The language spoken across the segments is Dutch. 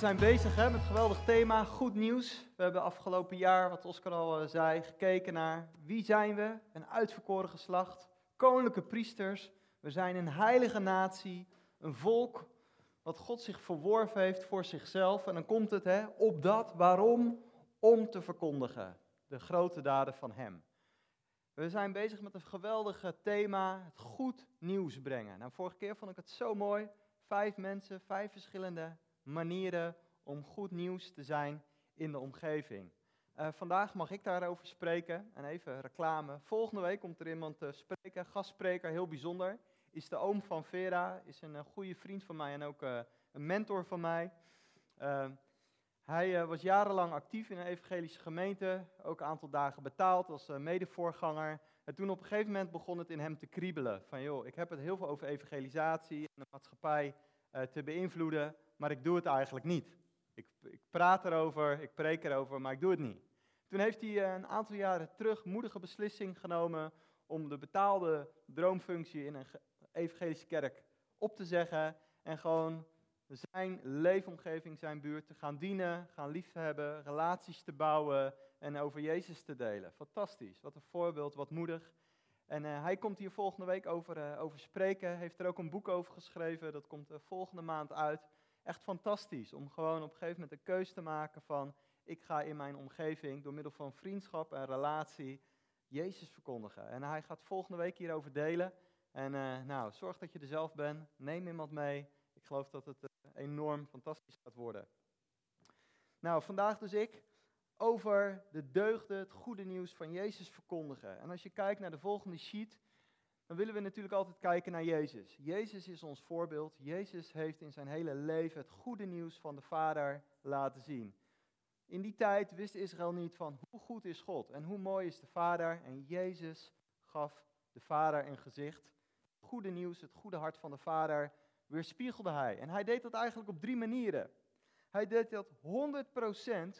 Zijn bezig hè, met een geweldig thema, goed nieuws. We hebben afgelopen jaar, wat Oscar al eh, zei, gekeken naar wie zijn we? Een uitverkoren geslacht, koninklijke priesters. We zijn een heilige natie, een volk wat God zich verworven heeft voor zichzelf. En dan komt het hè, op dat, waarom? Om te verkondigen, de grote daden van Hem. We zijn bezig met een geweldige thema, het goed nieuws brengen. Nou, vorige keer vond ik het zo mooi. Vijf mensen, vijf verschillende manieren om goed nieuws te zijn in de omgeving. Uh, vandaag mag ik daarover spreken en even reclame. Volgende week komt er iemand te spreken, gastspreker, heel bijzonder. Is de oom van Vera, is een, een goede vriend van mij en ook uh, een mentor van mij. Hij was jarenlang actief in een evangelische gemeente, ook een aantal dagen betaald als medevoorganger. En toen op een gegeven moment begon het in hem te kriebelen. Van joh, ik heb het heel veel over evangelisatie en de maatschappij te beïnvloeden maar ik doe het eigenlijk niet. Ik, ik praat erover, ik preek erover, maar ik doe het niet. Toen heeft hij eh, een aantal jaren terug moedige beslissing genomen om de betaalde droomfunctie in een evangelische kerk op te zeggen en gewoon zijn leefomgeving, zijn buurt te gaan dienen, gaan liefhebben, relaties te bouwen en over Jezus te delen. Fantastisch, wat een voorbeeld, wat moedig. En uh, hij komt hier volgende week over, uh, over spreken, heeft er ook een boek over geschreven, dat komt volgende maand uit echt fantastisch om gewoon op een gegeven moment een keuze te maken van ik ga in mijn omgeving door middel van vriendschap en relatie Jezus verkondigen. En hij gaat volgende week hierover delen. En uh, nou, zorg dat je er zelf bent. Neem iemand mee. Ik geloof dat het uh, enorm fantastisch gaat worden. Nou, vandaag dus ik over de deugden, het goede nieuws van Jezus verkondigen. En als je kijkt naar de volgende sheet, dan willen we natuurlijk altijd kijken naar Jezus. Jezus is ons voorbeeld. Jezus heeft in zijn hele leven het goede nieuws van de Vader laten zien. In die tijd wist Israël niet van hoe goed is God en hoe mooi is de Vader. En Jezus gaf de Vader een gezicht. Het goede nieuws, het goede hart van de Vader, weerspiegelde hij. En hij deed dat eigenlijk op drie manieren. Hij deed dat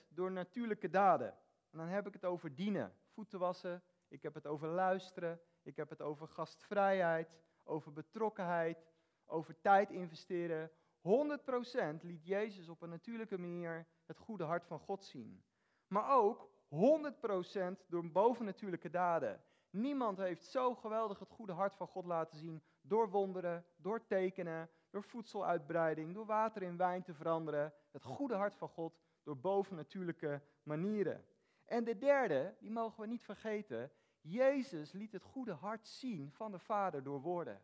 100% door natuurlijke daden. En dan heb ik het over dienen, voeten wassen, ik heb het over luisteren, ik heb het over gastvrijheid, over betrokkenheid, over tijd investeren. 100% liet Jezus op een natuurlijke manier het goede hart van God zien. Maar ook 100% door bovennatuurlijke daden. Niemand heeft zo geweldig het goede hart van God laten zien door wonderen, door tekenen, door voedseluitbreiding, door water in wijn te veranderen. Het goede hart van God door bovennatuurlijke manieren. En de derde, die mogen we niet vergeten, Jezus liet het goede hart zien van de Vader door woorden.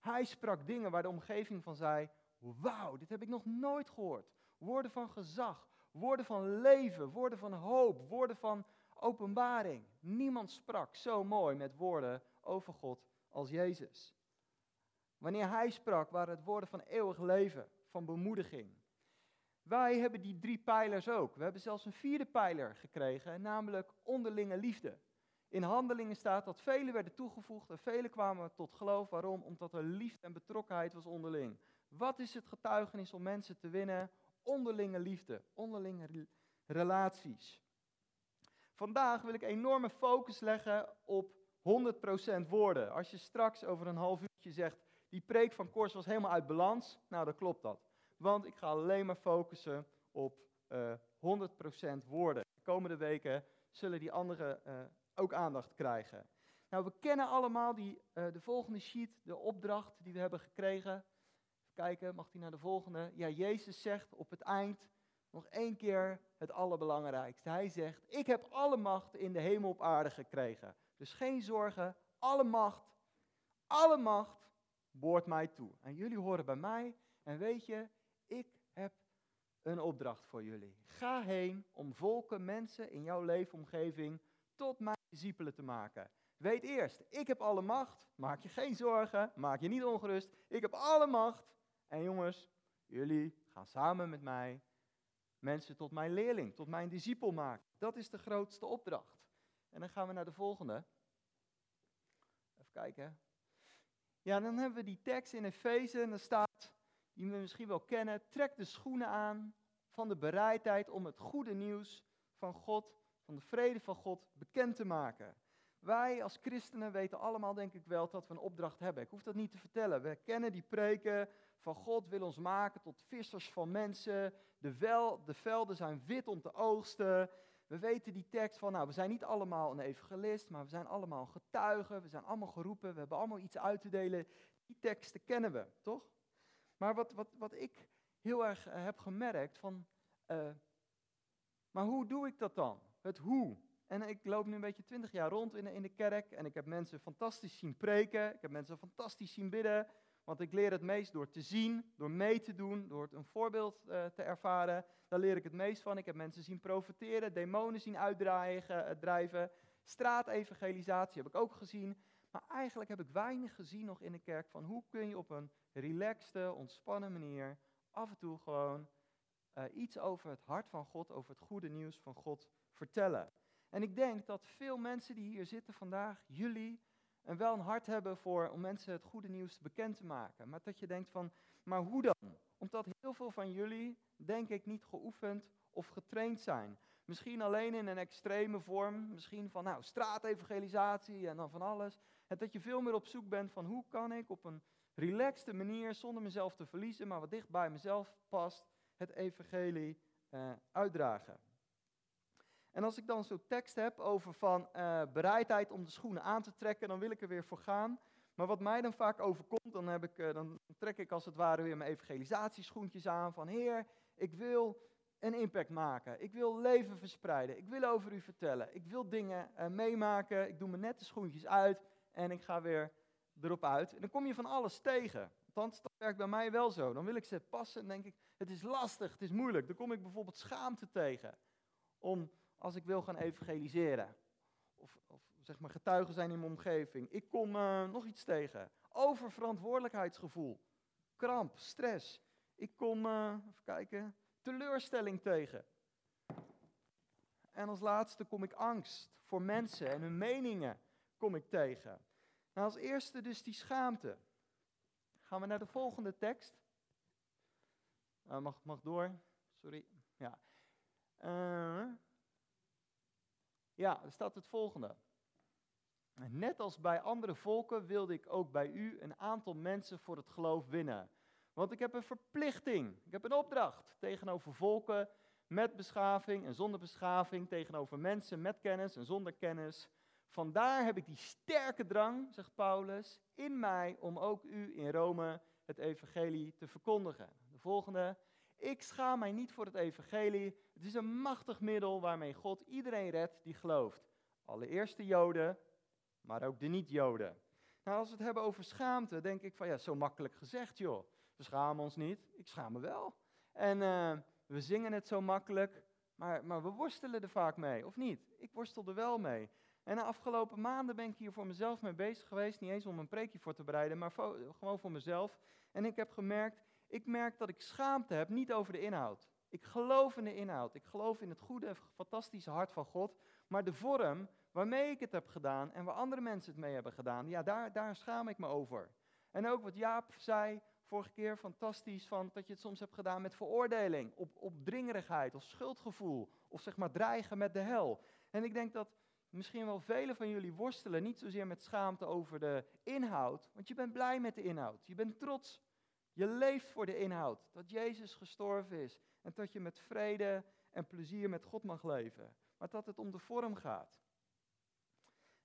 Hij sprak dingen waar de omgeving van zei: Wauw, dit heb ik nog nooit gehoord. Woorden van gezag, woorden van leven, woorden van hoop, woorden van openbaring. Niemand sprak zo mooi met woorden over God als Jezus. Wanneer hij sprak, waren het woorden van eeuwig leven, van bemoediging. Wij hebben die drie pijlers ook. We hebben zelfs een vierde pijler gekregen, namelijk onderlinge liefde. In handelingen staat dat velen werden toegevoegd en velen kwamen tot geloof. Waarom? Omdat er liefde en betrokkenheid was onderling. Wat is het getuigenis om mensen te winnen? Onderlinge liefde, onderlinge relaties. Vandaag wil ik enorme focus leggen op 100% woorden. Als je straks over een half uurtje zegt, die preek van Kors was helemaal uit balans, nou dan klopt dat. Want ik ga alleen maar focussen op uh, eh, 100% woorden. De komende weken zullen die andere uh, ook aandacht krijgen. Nou, we kennen allemaal die, uh, de volgende sheet, de opdracht die we hebben gekregen. Even kijken, mag die naar de volgende? Ja, Jezus zegt op het eind nog één keer het allerbelangrijkste. Hij zegt, ik heb alle macht in de hemel op aarde gekregen. Dus geen zorgen, alle macht, alle macht behoort mij toe. En jullie horen bij mij en weet je, ik heb een opdracht voor jullie. Ga heen om volken, mensen in jouw leefomgeving tot mijn discipelen te maken. Weet eerst, ik heb alle macht. Maak je geen zorgen, maak je niet ongerust. Ik heb alle macht. En jongens, jullie gaan samen met mij mensen tot mijn leerling, tot mijn discipel maken. Dat is de grootste opdracht. En dan gaan we naar de volgende. Even kijken. Ja, dan hebben we die tekst in Efeze en daar staat, die we misschien wel kennen, trek de schoenen aan van de bereidheid om het goede nieuws van God van de vrede van God bekend te maken. Wij als christenen weten allemaal, denk ik wel, dat we een opdracht hebben. Ik hoef dat niet te vertellen. We kennen die preken van God wil ons maken tot vissers van mensen. De, wel, de velden zijn wit om te oogsten. We weten die tekst van, nou, we zijn niet allemaal een evangelist, maar we zijn allemaal getuigen. We zijn allemaal geroepen, we hebben allemaal iets uit te delen. Die teksten kennen we, toch? Maar wat, wat, wat ik heel erg eh, heb gemerkt van, uh, maar hoe doe ik dat dan? Het hoe. En ik loop nu een beetje twintig jaar rond in de, kerk en ik heb mensen fantastisch zien preken. Ik heb mensen fantastisch zien bidden. Want ik leer het meest door te zien, door mee te doen, door een voorbeeld uh, te ervaren. Daar leer ik het meest van. Ik heb mensen zien profiteren, demonen zien uitdrijven. Straatevangelisatie heb ik ook gezien. Maar eigenlijk heb ik weinig gezien nog in de kerk van hoe kun je op een relaxte, ontspannen manier af en toe gewoon uh, iets over het hart van God, over het goede nieuws van God vertellen. En ik denk dat veel mensen die hier zitten vandaag, jullie, en wel een hart hebben voor om mensen het goede nieuws bekend te maken. Maar dat je denkt van, maar hoe dan? Omdat heel veel van jullie, denk ik, niet geoefend of getraind zijn. Misschien alleen in een extreme vorm, misschien van nou, straatevangelisatie en dan van alles. En dat je veel meer op zoek bent van hoe kan ik op een relaxte manier, zonder mezelf te verliezen, maar wat dicht bij mezelf past, het evangelie uh, uitdragen. En als ik dan zo'n tekst heb over van uh, bereidheid om de schoenen aan te trekken, dan wil ik er weer voor gaan. Maar wat mij dan vaak overkomt, dan, heb ik, uh, dan trek ik als het ware weer mijn evangelisatieschoentjes aan van Heer, ik wil een impact maken. Ik wil leven verspreiden. Ik wil over u vertellen. Ik wil dingen uh, meemaken. Ik doe mijn nette schoentjes uit en ik ga weer erop uit. En dan kom je van alles tegen. Althans, dat werkt bij mij wel zo. Dan wil ik ze passen en denk ik, het is lastig, het is moeilijk. Dan kom ik bijvoorbeeld schaamte tegen. Om, als ik wil gaan evangeliseren. Of, of zeg maar getuigen zijn in mijn omgeving. Ik kom uh, nog iets tegen. Oververantwoordelijkheidsgevoel. Kramp, stress. Ik kom, uh, even kijken, teleurstelling tegen. En als laatste kom ik angst voor mensen en hun meningen kom ik tegen. Nou, als eerste dus die schaamte. Gaan we naar de volgende tekst. Uh, mag, mag door. Sorry. Ja. Ja, er staat het volgende. Net als bij andere volken wilde ik ook bij u een aantal mensen voor het geloof winnen. Want ik heb een verplichting, ik heb een opdracht tegenover volken met beschaving en zonder beschaving, tegenover mensen met kennis en zonder kennis. Vandaar heb ik die sterke drang, zegt Paulus, in mij om ook u in Rome het evangelie te verkondigen. De volgende. Ik schaam mij niet voor het evangelie. Het is een machtig middel waarmee God iedereen redt die gelooft. Allereerst de Joden, maar ook de niet-Joden. Nou, als we het hebben over schaamte, denk ik van ja, zo makkelijk gezegd joh. We schamen ons niet, ik schaam me wel. En uh, we zingen het zo makkelijk, maar, maar we worstelen er vaak mee, of niet? Ik worstel er wel mee. En de afgelopen maanden ben ik hier voor mezelf mee bezig geweest. Niet eens om een preekje voor te bereiden, maar gewoon voor mezelf. En ik heb gemerkt, ik merk dat ik schaamte heb, niet over de inhoud. Ik geloof in de inhoud. Ik geloof in het goede, fantastische hart van God. Maar de vorm waarmee ik het heb gedaan en waar andere mensen het mee hebben gedaan, ja, daar, daar schaam ik me over. En ook wat Jaap zei vorige keer, fantastisch, van dat je het soms hebt gedaan met veroordeling, op, opdringerigheid of schuldgevoel, of zeg maar dreigen met de hel. En ik denk dat misschien wel velen van jullie worstelen niet zozeer met schaamte over de inhoud, want je bent blij met de inhoud. Je bent trots. Je leeft voor de inhoud, dat Jezus gestorven is en dat je met vrede en plezier met God mag leven. Maar dat het om de vorm gaat.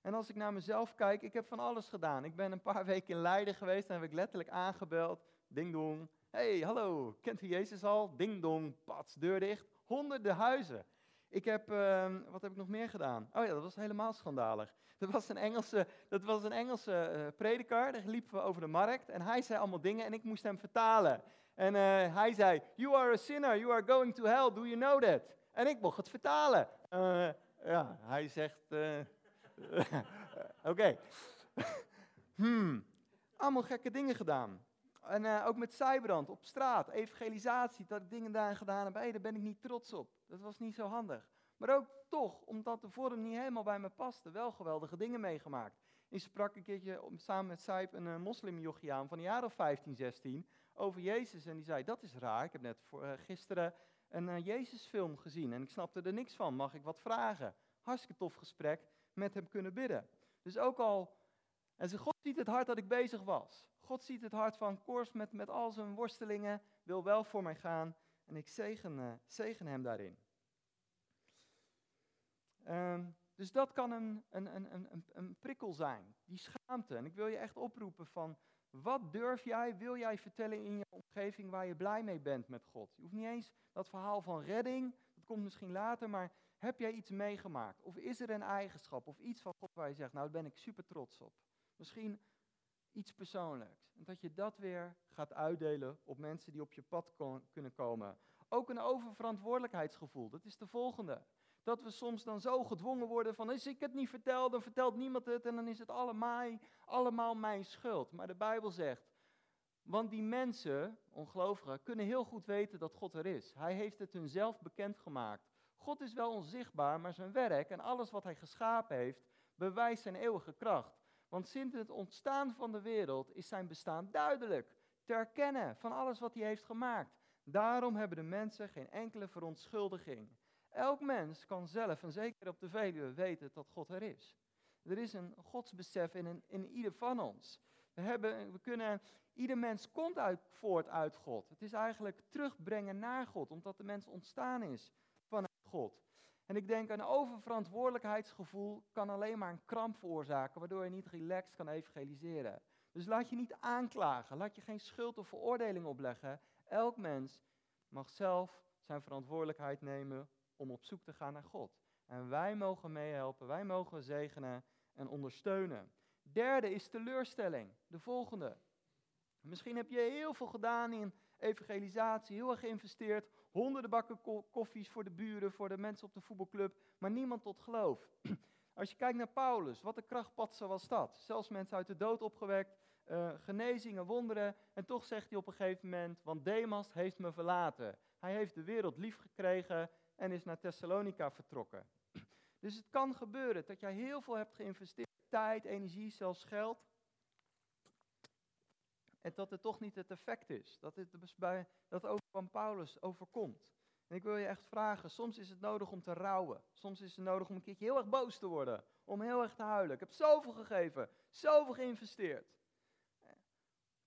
En als ik naar mezelf kijk, ik heb van alles gedaan. Ik ben een paar weken in Leiden geweest en heb ik letterlijk aangebeld. Ding dong. hey, hallo, kent u Jezus al? Ding dong, pats, deur dicht. Honderden huizen. Ik heb, uh, wat heb ik nog meer gedaan? Oh ja, dat was helemaal schandalig. Dat was een Engelse, dat was een Engelse uh, prediker, daar liepen we over de markt en hij zei allemaal dingen en ik moest hem vertalen. En uh, hij zei, you are a sinner, you are going to hell, do you know that? En ik mocht het vertalen. Uh, ja, hij zegt, oké. hmm, allemaal gekke dingen gedaan. En ook met Cyberand op straat, evangelisatie, dat ik dingen daar gedaan heb. Hey, daar ben ik niet trots op. Dat was niet zo handig. Maar ook toch, omdat de vorm niet helemaal bij me paste, wel geweldige dingen meegemaakt. Ik sprak een keertje samen met Saip een moslimjochie aan van jaar of 15, 16 over Jezus. En die zei, dat is raar, ik heb net uh, gisteren een uh, Jezusfilm gezien en ik snapte er niks van. Mag ik wat vragen? Hartstikke tof gesprek, met hem kunnen bidden. Dus ook al, en ze, God ziet het hart dat ik bezig was. God ziet het hart van Kors met, met al zijn worstelingen, wil wel voor mij gaan en ik zegen, uh, zegen hem daarin. Um, dus dat kan een, een, een, een, een prikkel zijn, die schaamte. En ik wil je echt oproepen van, wat durf jij, wil jij vertellen in je omgeving waar je blij mee bent met God? Je hoeft niet eens dat verhaal van redding, dat komt misschien later, maar heb jij iets meegemaakt? Of is er een eigenschap of iets van God waar je zegt, nou daar ben ik super trots op? Misschien iets persoonlijks. En dat je dat weer gaat uitdelen op mensen die op je pad kunnen komen. Ook een oververantwoordelijkheidsgevoel, dat is de volgende. Dat we soms dan zo gedwongen worden van, als ik het niet vertel, dan vertelt niemand het en dan is het allemaal, allemaal mijn schuld. Maar de Bijbel zegt, want die mensen, ongelovigen, kunnen heel goed weten dat God er is. Hij heeft het hun zelf bekendgemaakt. God is wel onzichtbaar, maar zijn werk en alles wat hij geschapen heeft, bewijst zijn eeuwige kracht. Want sinds het ontstaan van de wereld is zijn bestaan duidelijk, te erkennen van alles wat hij heeft gemaakt. Daarom hebben de mensen geen enkele verontschuldiging. Elk mens kan zelf, en zeker op de Veluwe, weten dat God er is. Er is een godsbesef in, in ieder van ons. We, hebben, we kunnen, ieder mens komt uit, voort uit God. Het is eigenlijk terugbrengen naar God, omdat de mens ontstaan is vanuit God. En ik denk, een oververantwoordelijkheidsgevoel kan alleen maar een kramp veroorzaken, waardoor je niet relaxed kan evangeliseren. Dus laat je niet aanklagen, laat je geen schuld of veroordeling opleggen. Elk mens mag zelf zijn verantwoordelijkheid nemen om op zoek te gaan naar God. En wij mogen meehelpen, wij mogen zegenen en ondersteunen. Derde is teleurstelling, de volgende. Misschien heb je heel veel gedaan in evangelisatie, heel erg geïnvesteerd, honderden bakken koffies voor de buren, voor de mensen op de voetbalclub, maar niemand tot geloof. Als je kijkt naar Paulus, wat een krachtpatser was dat. Zelfs mensen uit de dood opgewekt, uh, genezingen, wonderen. En toch zegt hij op een gegeven moment, want Demas heeft me verlaten. Hij heeft de wereld lief gekregen en is naar Thessalonica vertrokken. Dus het kan gebeuren dat jij heel veel hebt geïnvesteerd, tijd, energie, zelfs geld. En dat het toch niet het effect is. Dat het dus bij, dat ook van Paulus overkomt. En ik wil je echt vragen, soms is het nodig om te rouwen. Soms is het nodig om een keertje heel erg boos te worden. Om heel erg te huilen. Ik heb zoveel gegeven, zoveel geïnvesteerd.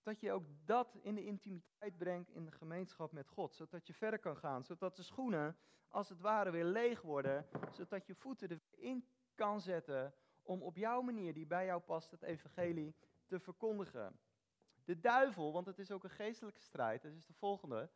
Dat je ook dat in de intimiteit brengt in de gemeenschap met God. Zodat je verder kan gaan. Zodat de schoenen als het ware weer leeg worden. Zodat je voeten er weer in kan zetten. Om op jouw manier die bij jou past het evangelie te verkondigen. De duivel, want het is ook een geestelijke strijd. Dat is de volgende.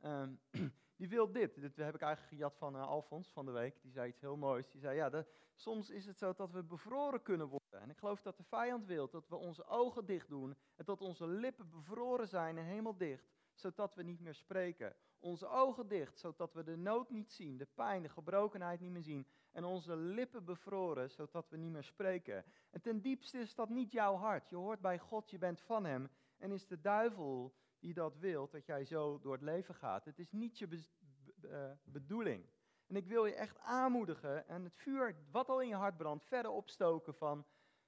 Ehm, die wil dit. Dit heb ik eigenlijk gejat van uh, Alfons van de week. Die zei iets heel moois. Die zei, ja, soms is het zo dat we bevroren kunnen worden. En ik geloof dat de vijand wil dat we onze ogen dicht doen. En dat onze lippen bevroren zijn en helemaal dicht. Zodat we niet meer spreken. Onze ogen dicht, zodat we de nood niet zien. De pijn, de gebrokenheid niet meer zien. En onze lippen bevroren, zodat we niet meer spreken. En ten diepste is dat niet jouw hart. Je hoort bij God, je bent van Hem. En is de duivel die dat wil, dat jij zo door het leven gaat. Het is niet je uh, bedoeling. En ik wil je echt aanmoedigen en het vuur wat al in je hart brandt verder opstoken van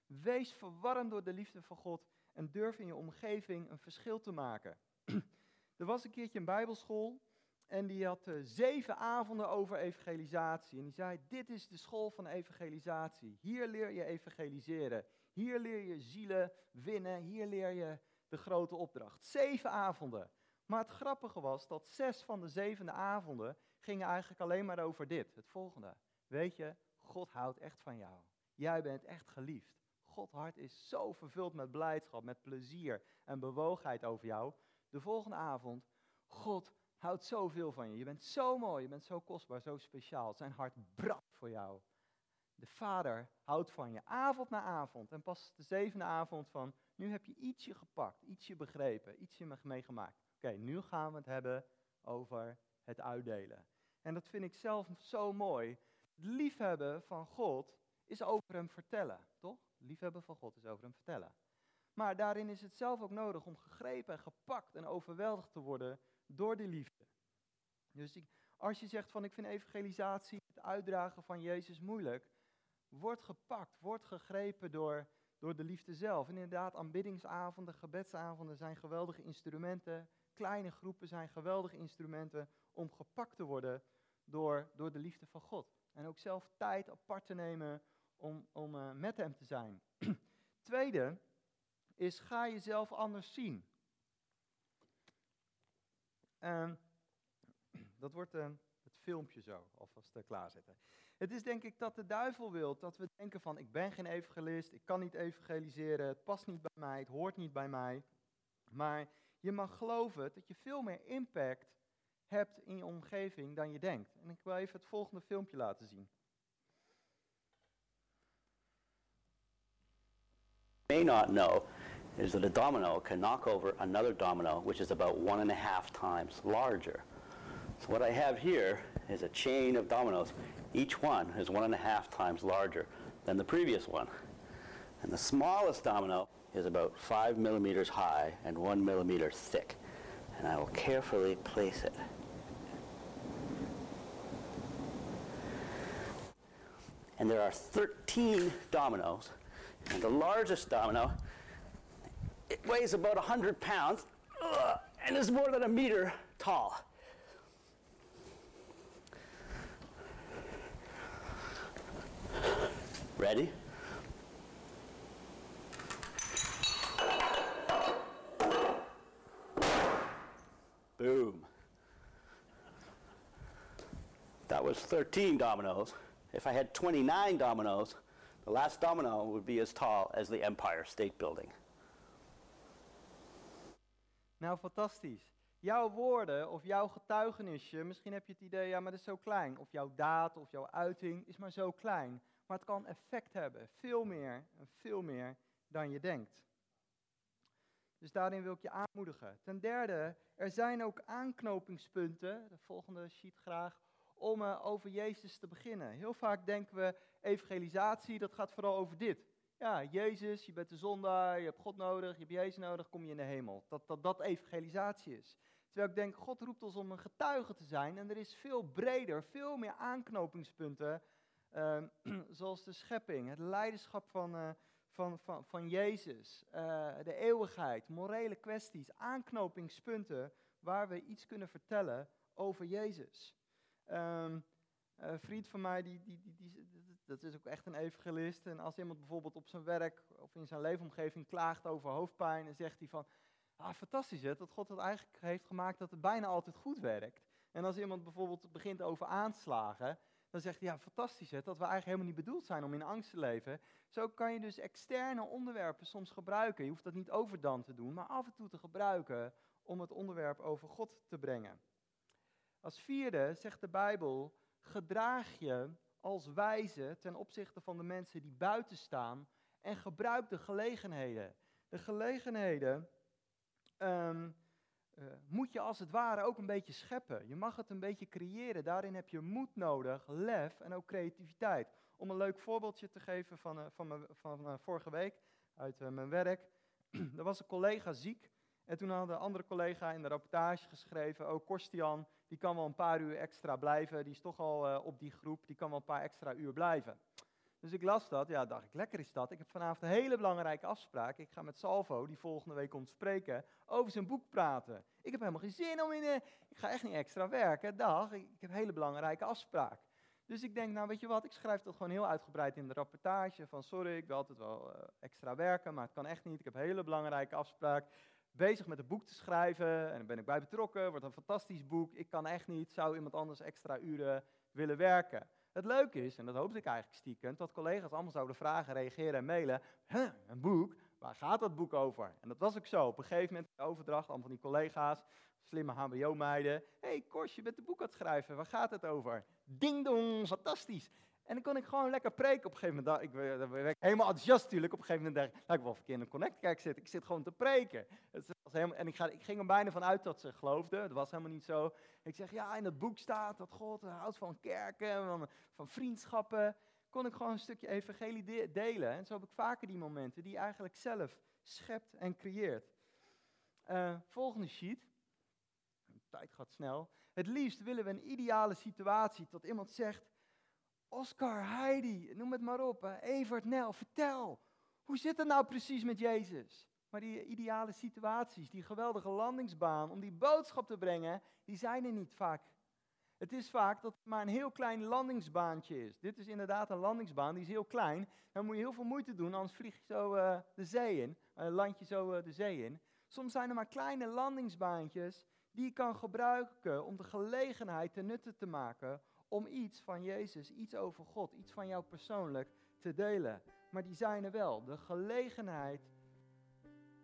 wees verwarmd door de liefde van God en durf in je omgeving een verschil te maken. er was een keertje een bijbelschool en die had uh, zeven avonden over evangelisatie. En die zei, dit is de school van evangelisatie. Hier leer je evangeliseren. Hier leer je zielen winnen. Hier leer je de grote opdracht. Zeven avonden. Maar het grappige was dat zes van de zevende avonden gingen eigenlijk alleen maar over dit. Het volgende. Weet je, God houdt echt van jou. Jij bent echt geliefd. God hart is zo vervuld met blijdschap, met plezier en bewogenheid over jou. De volgende avond, God houdt zoveel van je. Je bent zo mooi, je bent zo kostbaar, zo speciaal. Zijn hart brandt voor jou. De Vader houdt van je, avond na avond. En pas de zevende avond van, nu heb je ietsje gepakt, ietsje begrepen, ietsje meegemaakt. Oké, nu gaan we het hebben over het uitdelen. En dat vind ik zelf zo mooi. Het liefhebben van God is over hem vertellen, toch? Liefhebben van God is over hem vertellen. Maar daarin is het zelf ook nodig om gegrepen en gepakt en overweldigd te worden door die liefde. Dus als je zegt van ik vind evangelisatie, het uitdragen van Jezus moeilijk, word gepakt, word gegrepen door, door de liefde zelf. En inderdaad, aanbiddingsavonden, gebedsavonden zijn geweldige instrumenten. Kleine groepen zijn geweldige instrumenten om gepakt te worden door, door de liefde van God. En ook zelf tijd apart te nemen om, om eh, met hem te zijn. Tweede is, ga jezelf anders zien. Ehm, dat wordt uh, het filmpje zo, alvast uh, klaarzetten. Het is denk ik dat de duivel wil dat we denken van, ik ben geen evangelist, ik kan niet evangeliseren, het past niet bij mij, het hoort niet bij mij. Maar je mag geloven dat je veel meer impact hebt in je omgeving dan je denkt. En ik wil even het volgende filmpje laten zien. May not know is that a domino can knock over another domino, which is about one and a half times larger. So what I have here is a chain of dominoes. Each one is one and a half times larger than the previous one. And the smallest domino is about five millimeters high and one millimeter thick. And I will carefully place it. And there are 13 dominoes, and the largest domino, it weighs about 100 pounds, and is more than a meter tall. Ready? Boom. That was 13 dominoes. If I had 29 dominoes, the last domino would be as tall as the Empire State Building. Nou, fantastisch. Jouw woorden of jouw getuigenisje, misschien heb je het idee, ja, maar dat is zo klein. Of jouw daad of jouw uiting is maar zo klein. Maar het kan effect hebben, veel meer en veel meer dan je denkt. Dus daarin wil ik je aanmoedigen. Ten derde, er zijn ook aanknopingspunten, de volgende sheet graag, om uh, over Jezus te beginnen. Heel vaak denken we, evangelisatie, dat gaat vooral over dit. Ja, Jezus, je bent de zondaar, je hebt God nodig, je hebt Jezus nodig, kom je in de hemel. Dat dat, dat evangelisatie is. Terwijl ik denk, God roept ons om een getuige te zijn en er is veel breder, veel meer aanknopingspunten, uh, zoals de schepping, het leiderschap van, uh, van, van, van Jezus, uh, de eeuwigheid, morele kwesties, aanknopingspunten waar we iets kunnen vertellen over Jezus. Um, een vriend van mij, die, die, die, die, dat is ook echt een evangelist. En als iemand bijvoorbeeld op zijn werk of in zijn leefomgeving klaagt over hoofdpijn, dan zegt hij van, ah, fantastisch hè, dat God het eigenlijk heeft gemaakt dat het bijna altijd goed werkt. En als iemand bijvoorbeeld begint over aanslagen, dan zegt hij, ja, fantastisch hè, dat we eigenlijk helemaal niet bedoeld zijn om in angst te leven. Zo kan je dus externe onderwerpen soms gebruiken. Je hoeft dat niet overdan te doen, maar af en toe te gebruiken om het onderwerp over God te brengen. Als vierde zegt de Bijbel, gedraag je als wijze ten opzichte van de mensen die buiten staan en gebruik de gelegenheden. De gelegenheden um, uh, moet je als het ware ook een beetje scheppen. Je mag het een beetje creëren. Daarin heb je moed nodig, lef en ook creativiteit. Om een leuk voorbeeldje te geven van, uh, van, me, van uh, vorige week uit mijn werk. er was een collega ziek. En toen had een andere collega in de rapportage geschreven, oh Kostian, die kan wel een paar uur extra blijven, die is toch al uh, op die groep, die kan wel een paar extra uur blijven. Dus ik las dat, ja, dacht ik, lekker is dat. Ik heb vanavond een hele belangrijke afspraak. Ik ga met Salvo, die volgende week komt spreken, over zijn boek praten. Ik heb helemaal geen zin om in, uh, ik ga echt niet extra werken, dag, ik, heb een hele belangrijke afspraak. Dus ik denk, nou weet je wat, ik schrijf dat gewoon heel uitgebreid in de rapportage. Van sorry, ik wil altijd wel uh, extra werken, maar het kan echt niet. Ik heb een hele belangrijke afspraak bezig met een boek te schrijven en daar ben ik bij betrokken. Wordt een fantastisch boek. Ik kan echt niet. Zou iemand anders extra uren willen werken? Het leuke is, en dat hoopte ik eigenlijk stiekem, dat collega's allemaal zouden vragen, reageren en mailen. Een boek? Waar gaat dat boek over? En dat was ook zo. Op een gegeven moment de overdracht, allemaal van die collega's, slimme HBO-meiden. Hé, hey, Kors, je bent een boek aan het schrijven. Waar gaat het over? Ding dong, fantastisch. En dan kon ik gewoon lekker preken op een gegeven moment. Ik werd helemaal enthousiast natuurlijk. Op een gegeven moment dacht ik, nou, ik wil verkeerd in een Connect Kerk zitten. Ik zit gewoon te preken. Het was helemaal, en ik, ga, ik ging er bijna van uit dat ze geloofden. Dat was helemaal niet zo. Ik zeg, ja, in het boek staat dat God houdt van kerken, van, van vriendschappen. Kon ik gewoon een stukje evangelie de delen. En zo heb ik vaker die momenten die eigenlijk zelf schept en creëert. Uh, volgende sheet. De tijd gaat snel. Het liefst willen we een ideale situatie tot iemand zegt... Oscar, Heidi, noem het maar op. Evert, Nel, vertel. Hoe zit het nou precies met Jezus? Maar die ideale situaties, die geweldige landingsbaan om die boodschap te brengen, die zijn er niet vaak. Het is vaak dat het maar een heel klein landingsbaantje is. Dit is inderdaad een landingsbaan, die is heel klein. Dan moet je heel veel moeite doen, anders vlieg je zo uh, de zee in. Uh, land je zo uh, de zee in. Soms zijn er maar kleine landingsbaantjes die je kan gebruiken om de gelegenheid ten nutte te maken om iets van Jezus, iets over God, iets van jou persoonlijk te delen. Maar die zijn er wel. De gelegenheid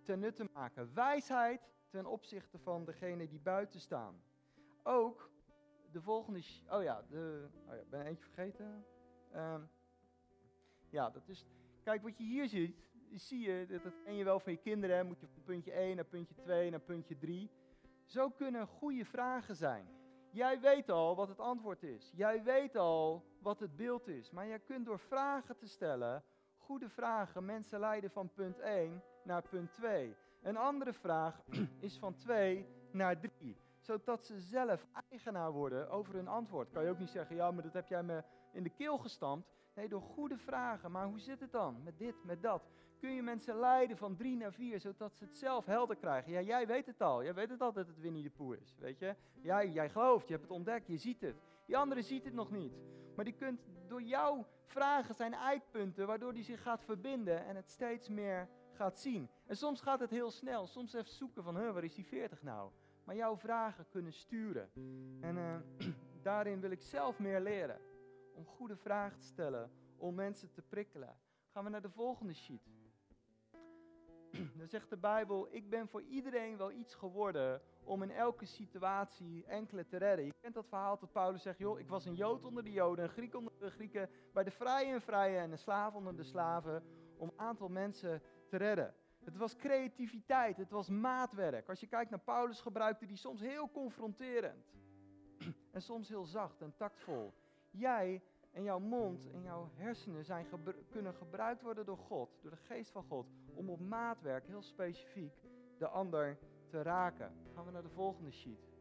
ten nutte maken. Wijsheid ten opzichte van degene die buiten staan. Ook de volgende. Oh ja, de, oh ja, ben eentje vergeten. Um, ja, dat is. Kijk, wat je hier ziet, zie je, dat, dat ken je wel van je kinderen. Moet je van puntje 1 naar puntje 2 naar puntje 3. Zo kunnen goede vragen zijn. Jij weet al wat het antwoord is. Jij weet al wat het beeld is. Maar jij kunt door vragen te stellen, goede vragen, mensen leiden van punt 1 naar punt 2. Een andere vraag is van 2 naar 3 zodat ze zelf eigenaar worden over hun antwoord. Kan je ook niet zeggen, ja, maar dat heb jij me in de keel gestampt. Nee, door goede vragen. Maar hoe zit het dan met dit, met dat? Kun je mensen leiden van drie naar vier, zodat ze het zelf helder krijgen? Ja, jij weet het al. Jij weet het al dat het Winnie de Pooh is, weet je? Jij, jij gelooft, je hebt het ontdekt, je ziet het. Die andere ziet het nog niet. Maar die kunt door jouw vragen zijn eikpunten, waardoor die zich gaat verbinden en het steeds meer gaat zien. En soms gaat het heel snel. Soms even zoeken van, waar is die 40 nou? maar jouw vragen kunnen sturen. En uh, daarin wil ik zelf meer leren. Om goede vragen te stellen, om mensen te prikkelen. Gaan we naar de volgende sheet. Dan zegt de Bijbel, ik ben voor iedereen wel iets geworden om in elke situatie enkele te redden. Je kent dat verhaal dat Paulus zegt, joh, ik was een Jood onder de Joden, een Griek onder de Grieken, bij de vrije en vrije en een slaaf onder de slaven, om een aantal mensen te redden. Het was creativiteit, het was maatwerk. Als je kijkt naar Paulus, gebruikte die soms heel confronterend. En soms heel zacht en tactvol. Jij en jouw mond en jouw hersenen zijn kunnen gebruikt worden door God, door de geest van God, om op maatwerk heel specifiek de ander te raken. gaan we naar de volgende sheet.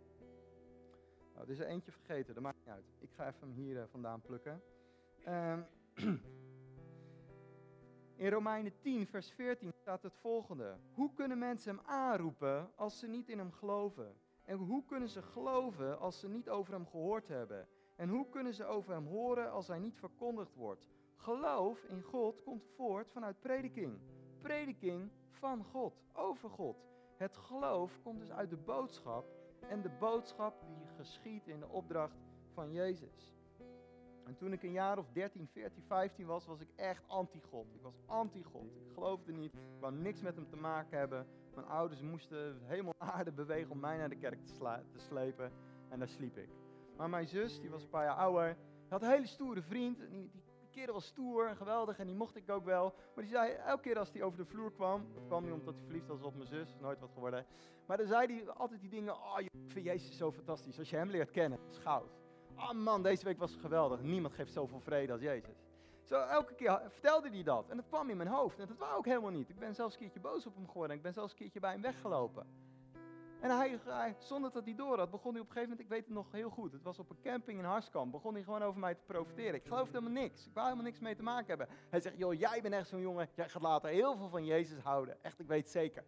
Nou, er is er eentje vergeten, dat maakt niet uit. Ik ga even hem hier uh, vandaan plukken. Um, In Romeinen 10, vers 14 staat het volgende. Hoe kunnen mensen hem aanroepen als ze niet in hem geloven? En hoe kunnen ze geloven als ze niet over hem gehoord hebben? En hoe kunnen ze over hem horen als hij niet verkondigd wordt? Geloof in God komt voort vanuit prediking. Prediking van God, over God. Het geloof komt dus uit de boodschap en de boodschap die geschiet in de opdracht van Jezus. En toen ik een jaar of 13, 14, 15 was, was ik echt anti-God. Ik was anti-God. Ik geloofde niet. Ik wou niks met hem te maken hebben. Mijn ouders moesten helemaal aarde bewegen om mij naar de kerk te, te slepen. En daar sliep ik. Maar mijn zus, die was een paar jaar ouder, had een hele stoere vriend. Die, die kerel was stoer en geweldig en die mocht ik ook wel. Maar die zei, elke keer als hij over de vloer kwam, dat kwam niet omdat hij verliefd was op mijn zus, nooit wat geworden. Maar dan zei hij altijd die dingen, oh, ik vind Jezus zo fantastisch. Als je hem leert kennen, goud. Oh man, deze week was geweldig. Niemand geeft zoveel vrede als Jezus. Zo elke keer vertelde hij dat. En dat kwam in mijn hoofd. En dat wou ik helemaal niet. Ik ben zelfs een keertje boos op hem geworden. Ik ben zelfs een keertje bij hem weggelopen. En hij, zonder dat hij door had, begon hij op een gegeven moment, ik weet het nog heel goed, het was op een camping in Harskamp, begon hij gewoon over mij te profiteren. Ik geloofde helemaal niks, ik wou helemaal niks mee te maken hebben. Hij zegt, joh, jij bent echt zo'n jongen, jij gaat later heel veel van Jezus houden. Echt, ik weet het zeker.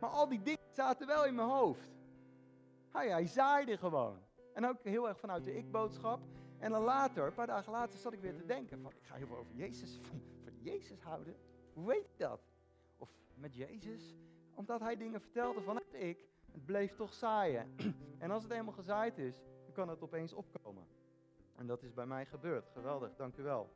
Maar al die dingen zaten wel in mijn hoofd. Hij, hij zaaide gewoon. En ook heel erg vanuit de ik-boodschap. En dan later, een paar dagen later, zat ik weer te denken van, ik ga heel veel over Jezus, van, van Jezus houden. Hoe weet je dat? Of met Jezus? Omdat hij dingen vertelde vanuit ik, het bleef toch zaaien. en als het eenmaal gezaaid is, dan kan het opeens opkomen. En dat is bij mij gebeurd. Geweldig, dank u wel.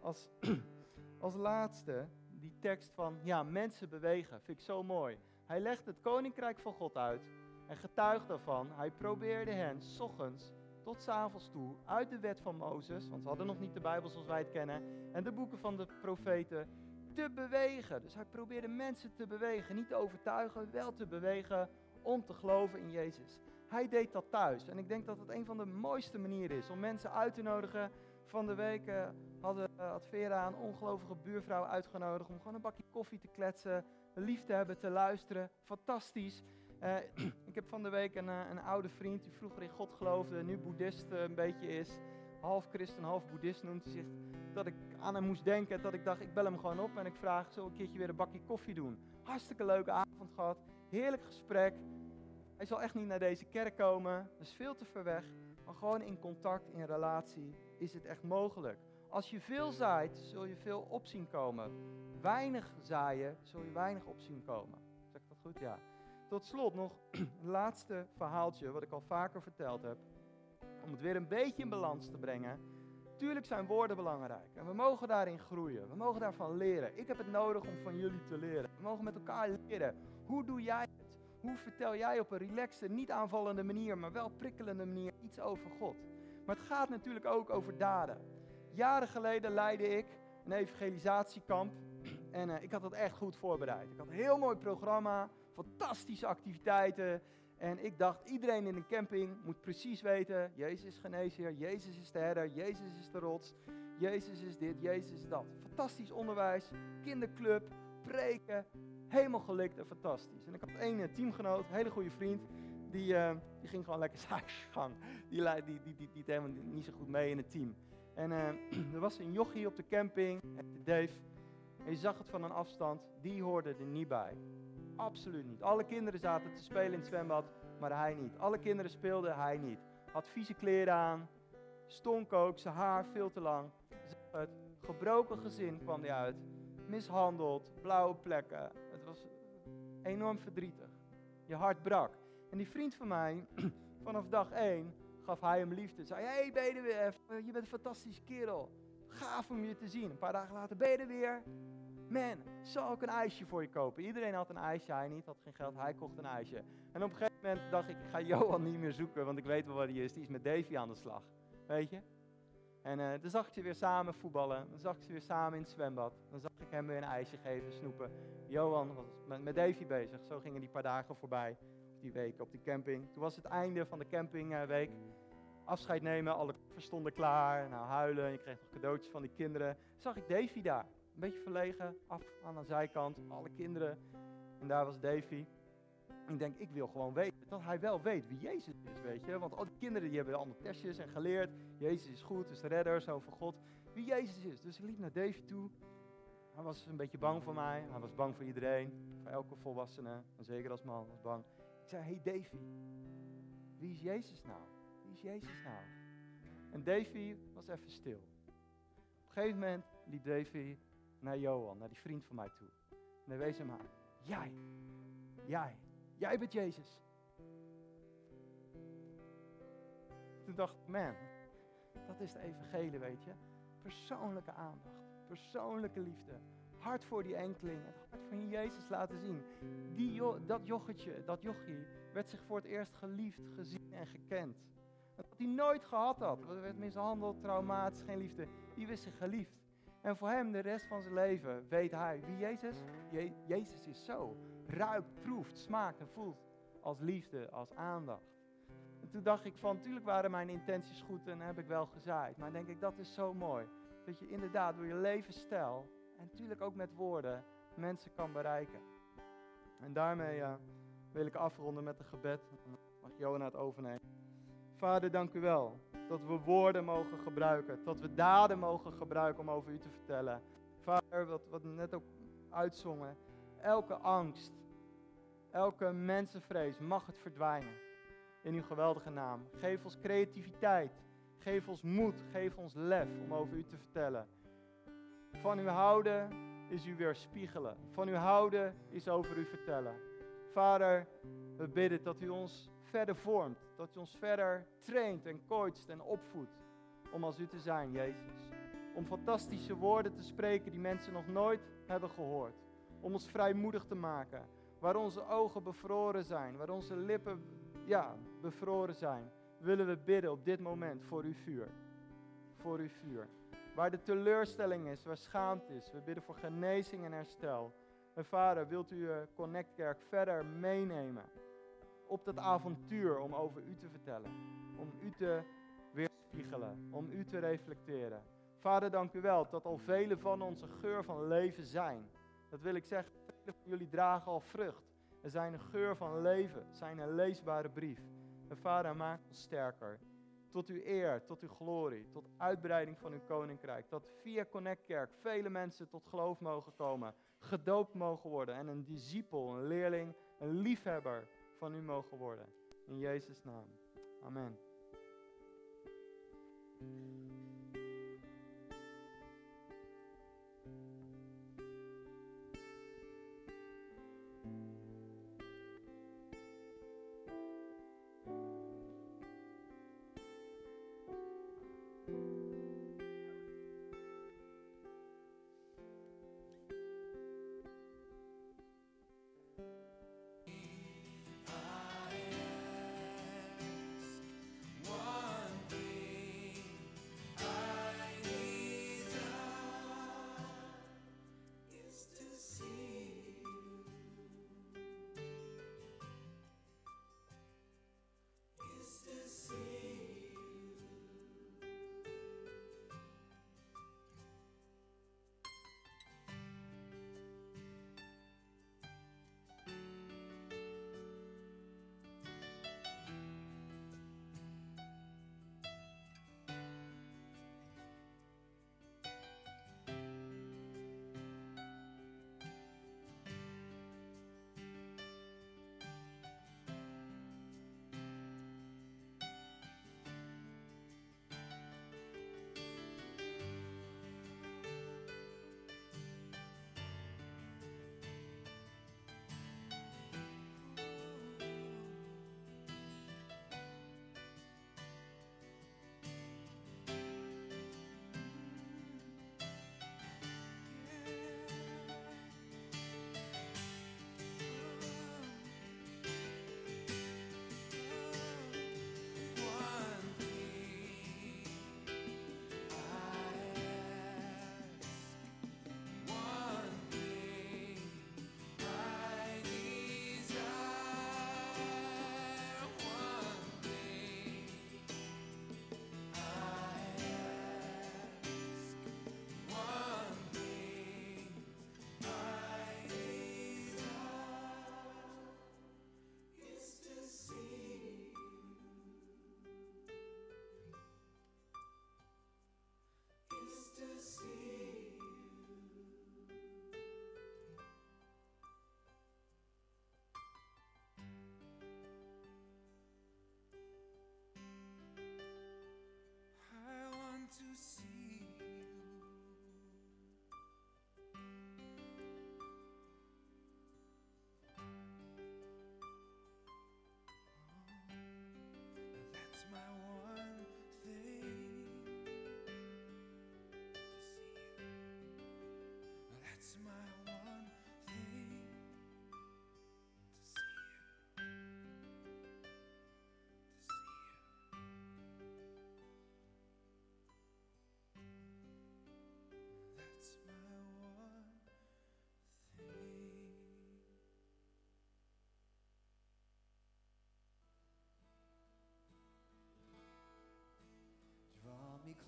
Als, als laatste, die tekst van, ja, mensen bewegen, vind ik zo mooi. Hij legt het koninkrijk van God uit en getuigt daarvan, hij probeerde hen s ochtends tot s avonds toe uit de wet van Mozes, want ze hadden nog niet de Bijbel zoals wij het kennen, en de boeken van de profeten, te bewegen. Dus hij probeerde mensen te bewegen, niet te overtuigen, wel te bewegen om te geloven in Jezus. Hij deed dat thuis. En ik denk dat het een van de mooiste manieren is om mensen uit te nodigen. Van de week uh, hadden, uh, had Vera een ongelovige buurvrouw uitgenodigd om gewoon een bakje koffie te kletsen, lief te hebben, te luisteren. Fantastisch. Uh, ik heb van de week een, een, oude vriend die vroeger in God geloofde, nu boeddhist een beetje is. Half christen, half boeddhist noemt hij zich. Dat ik aan hem moest denken, dat ik dacht, ik bel hem gewoon op en ik vraag, zo een keertje weer een bakje koffie doen? Hartstikke leuke avond gehad, heerlijk gesprek. Hij zal echt niet naar deze kerk komen, dat is veel te ver weg. Maar gewoon in contact, in relatie, is het echt mogelijk. Als je veel zaait, zul je veel opzien komen. Weinig zaaien, zul je weinig opzien komen. Zeg ik dat goed? Ja. Tot slot nog een laatste verhaaltje, wat ik al vaker verteld heb. Om het weer een beetje in balans te brengen. Tuurlijk zijn woorden belangrijk en we mogen daarin groeien. We mogen daarvan leren. Ik heb het nodig om van jullie te leren. We mogen met elkaar leren. Hoe doe jij het? Hoe vertel jij op een relaxte, niet aanvallende manier, maar wel prikkelende manier iets over God? Maar het gaat natuurlijk ook over daden. Jaren geleden leidde ik een evangelisatiekamp en uh, ik had dat echt goed voorbereid. Ik had een heel mooi programma, fantastische activiteiten. En ik dacht, iedereen in een camping moet precies weten, Jezus is geneesheer, Jezus is de herder, Jezus is de rots, Jezus is dit, Jezus is dat. Fantastisch onderwijs, kinderclub, preken, helemaal gelikt en fantastisch. En ik had één eh, teamgenoot, een hele goede vriend, die, uh, die ging gewoon lekker zijn gang. Die, die, die, die, die, helemaal niet zo goed mee in het team. En uh, er was een jochie op de camping, Dave, en je zag het van een afstand, die hoorde er niet bij. Absoluut niet. Alle kinderen zaten te spelen in het zwembad, maar hij niet. Alle kinderen speelden, hij niet. Had vieze kleren aan, stonk ook, zijn haar veel te lang. Het gebroken gezin kwam hij uit. Mishandeld, blauwe plekken. Het was enorm verdrietig. Je hart brak. En die vriend van mij, vanaf dag één, gaf hij hem liefde. Zei, hey, ben je er weer? Je bent een fantastische kerel. Gaaf om je te zien. Een paar dagen later ben je er weer. Man, zal ik een ijsje voor je kopen? Iedereen had een ijsje, hij niet, had geen geld, hij kocht een ijsje. En op een gegeven moment dacht ik, ik ga Johan niet meer zoeken, want ik weet wel waar hij is. Die is met Davy aan de slag, weet je? En uh, dan zag ik ze weer samen voetballen, dan zag ik ze weer samen in het zwembad. Dan zag ik hem weer een ijsje geven, snoepen. Johan was met, met Davy bezig, zo gingen die paar dagen voorbij, die weken op die camping. Toen was het einde van de campingweek. Afscheid nemen, alle koffers stonden klaar, nou huilen, je kreeg nog cadeautjes van die kinderen. Zag ik Davy daar. Een beetje verlegen, af aan de zijkant, alle kinderen. En daar was Davy. Ik denk, ik wil gewoon weten dat hij wel weet wie Jezus is, weet je. Want al die kinderen die hebben allemaal testjes en geleerd. Jezus is goed, is de redder, zo van God. Wie Jezus is. Dus ik liep naar Davy toe. Hij was een beetje bang voor mij. Hij was bang voor iedereen. Voor elke volwassene. En zeker als man was bang. Ik zei, hey Davy, wie is Jezus nou? Wie is Jezus nou? En Davy was even stil. Op een gegeven moment liep Davy naar Johan, naar die vriend van mij toe. En hij wees hem aan. Jij, jij, jij bent Jezus. Toen dacht ik, man, dat is de evangelie, weet je. Persoonlijke aandacht, persoonlijke liefde. Hart voor die enkeling, het hart van Jezus laten zien. Die dat jochetje, dat jochie, werd zich voor het eerst geliefd, gezien en gekend. Dat hij nooit gehad had. Er werd mishandeld, traumatisch, geen liefde. Die wist zich geliefd. En voor hem de rest van zijn leven weet hij wie Jezus? Je Jezus is zo. Ruikt, proeft, smaakt en voelt als liefde, als aandacht. En toen dacht ik van, natuurlijk waren mijn intenties goed en heb ik wel gezaaid. Maar denk ik, dat is zo mooi. Dat je inderdaad door je levensstijl en natuurlijk ook met woorden mensen kan bereiken. En daarmee uh, wil ik afronden met een gebed. Mag Jona het overnemen. Vader, dank u wel dat we woorden mogen gebruiken, dat we daden mogen gebruiken om over u te vertellen. Vader, wat, we net ook uitzongen, elke angst, elke mensenvrees mag het verdwijnen. In uw geweldige naam. Geef ons creativiteit, geef ons moed, geef ons lef om over u te vertellen. Van u houden is u weer spiegelen. Van u houden is over u vertellen. Vader, we bidden dat u ons verder vormt. Dat u ons verder traint en coacht en opvoedt om als u te zijn, Jezus. Om fantastische woorden te spreken die mensen nog nooit hebben gehoord. Om ons vrijmoedig te maken. Waar onze ogen bevroren zijn, waar onze lippen ja, bevroren zijn, willen we bidden op dit moment voor uw vuur. Voor uw vuur. Waar de teleurstelling is, waar schaamte is, we bidden voor genezing en herstel. En vader, wilt u Connect Kerk verder meenemen op dat avontuur om over u te vertellen. Om u te weerspiegelen, om u te reflecteren. Vader, dank u wel dat al vele van ons een geur van leven zijn. Dat wil ik zeggen, vele van jullie dragen al vrucht. Er zijn een geur van leven, zijn een leesbare brief. En Vader, maak ons sterker. Tot uw eer, tot uw glorie, tot uitbreiding van uw koninkrijk. Dat via Connect Kerk vele mensen tot geloof mogen komen, gedoopt mogen worden en een discipel, een leerling, een liefhebber van u mogen worden. In Jezus' naam. Amen.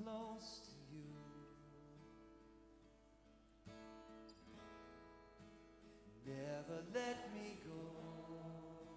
lost.